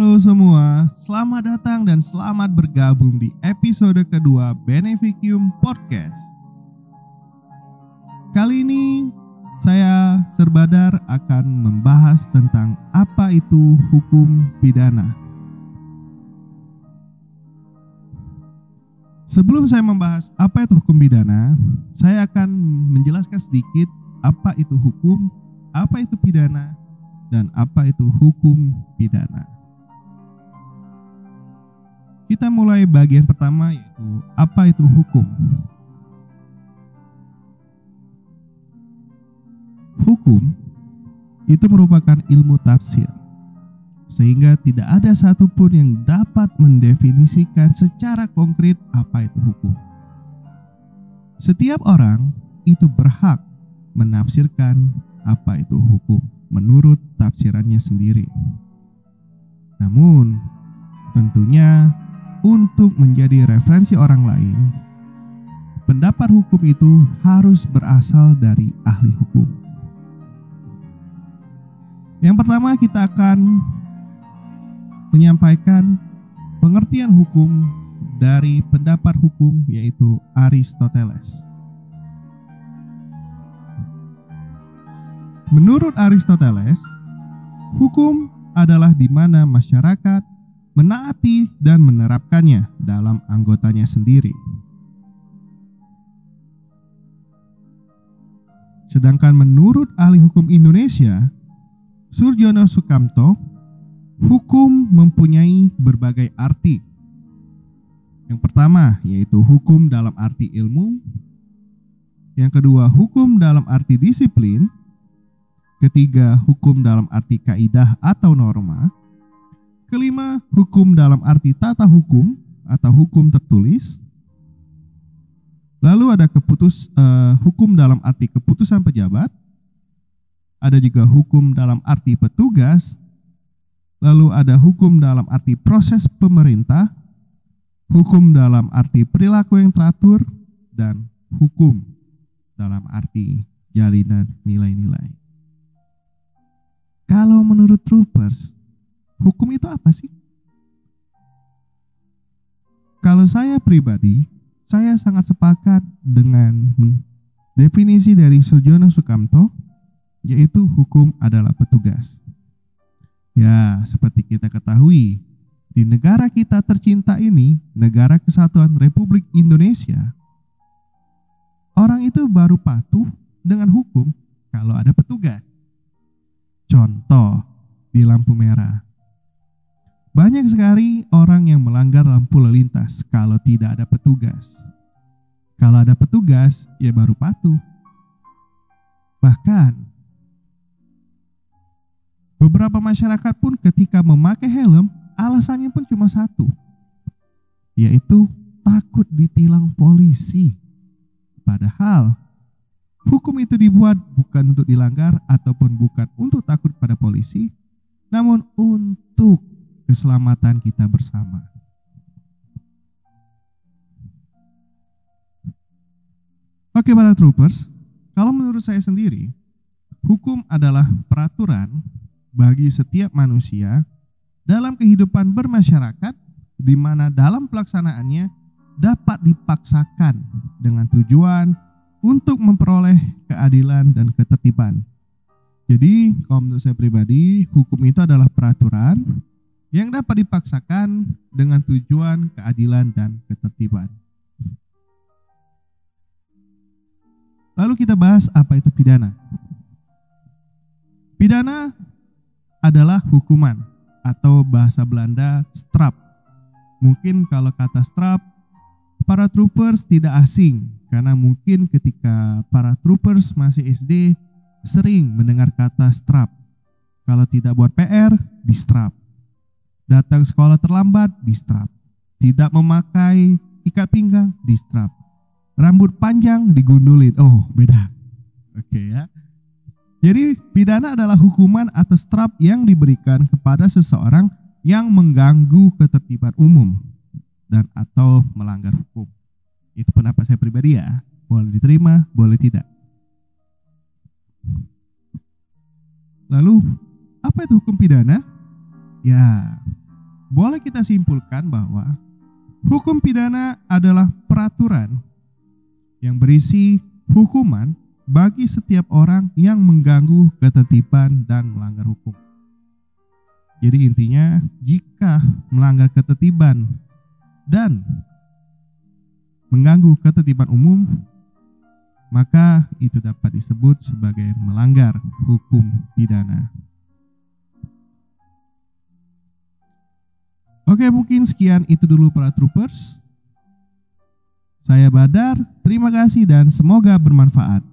Halo semua, selamat datang dan selamat bergabung di episode kedua Beneficium Podcast. Kali ini saya Serbadar akan membahas tentang apa itu hukum pidana. Sebelum saya membahas apa itu hukum pidana, saya akan menjelaskan sedikit apa itu hukum, apa itu pidana, dan apa itu hukum pidana. Kita mulai bagian pertama yaitu apa itu hukum. Hukum itu merupakan ilmu tafsir sehingga tidak ada satupun yang dapat mendefinisikan secara konkret apa itu hukum. Setiap orang itu berhak menafsirkan apa itu hukum menurut tafsirannya sendiri. Namun, tentunya untuk menjadi referensi orang lain, pendapat hukum itu harus berasal dari ahli hukum. Yang pertama, kita akan menyampaikan pengertian hukum dari pendapat hukum yaitu Aristoteles. Menurut Aristoteles, hukum adalah di mana masyarakat menaati dan menerapkannya dalam anggotanya sendiri. Sedangkan menurut ahli hukum Indonesia, Surjono Sukamto, hukum mempunyai berbagai arti. Yang pertama yaitu hukum dalam arti ilmu, yang kedua hukum dalam arti disiplin, Ketiga, hukum dalam arti kaidah atau norma. Kelima, hukum dalam arti tata hukum atau hukum tertulis. Lalu ada keputus uh, hukum dalam arti keputusan pejabat. Ada juga hukum dalam arti petugas. Lalu ada hukum dalam arti proses pemerintah, hukum dalam arti perilaku yang teratur, dan hukum dalam arti jalinan nilai-nilai. Kalau menurut troopers, hukum itu apa sih? Kalau saya pribadi, saya sangat sepakat dengan definisi dari Surjono Sukamto, yaitu hukum adalah petugas. Ya, seperti kita ketahui, di negara kita tercinta ini, negara kesatuan Republik Indonesia, orang itu baru patuh dengan hukum kalau ada petugas. Contoh di lampu merah. Banyak sekali orang yang melanggar lampu lalu lintas kalau tidak ada petugas. Kalau ada petugas, ya baru patuh. Bahkan beberapa masyarakat pun ketika memakai helm, alasannya pun cuma satu, yaitu takut ditilang polisi. Padahal Hukum itu dibuat bukan untuk dilanggar ataupun bukan untuk takut pada polisi, namun untuk keselamatan kita bersama. Oke para troopers, kalau menurut saya sendiri, hukum adalah peraturan bagi setiap manusia dalam kehidupan bermasyarakat di mana dalam pelaksanaannya dapat dipaksakan dengan tujuan untuk memperoleh keadilan dan ketertiban. Jadi, kalau menurut saya pribadi, hukum itu adalah peraturan yang dapat dipaksakan dengan tujuan keadilan dan ketertiban. Lalu kita bahas apa itu pidana. Pidana adalah hukuman atau bahasa Belanda strap. Mungkin kalau kata strap para troopers tidak asing karena mungkin ketika para troopers masih SD sering mendengar kata strap. Kalau tidak buat PR, di strap. Datang sekolah terlambat, di strap. Tidak memakai ikat pinggang, di strap. Rambut panjang digundulin. Oh, beda. Oke okay, ya. Jadi pidana adalah hukuman atau strap yang diberikan kepada seseorang yang mengganggu ketertiban umum dan atau melanggar hukum. Itu pendapat saya pribadi ya. Boleh diterima, boleh tidak. Lalu, apa itu hukum pidana? Ya, boleh kita simpulkan bahwa hukum pidana adalah peraturan yang berisi hukuman bagi setiap orang yang mengganggu ketertiban dan melanggar hukum. Jadi intinya jika melanggar ketertiban dan mengganggu ketertiban umum maka itu dapat disebut sebagai melanggar hukum pidana. Oke, mungkin sekian itu dulu para troopers. Saya Badar, terima kasih dan semoga bermanfaat.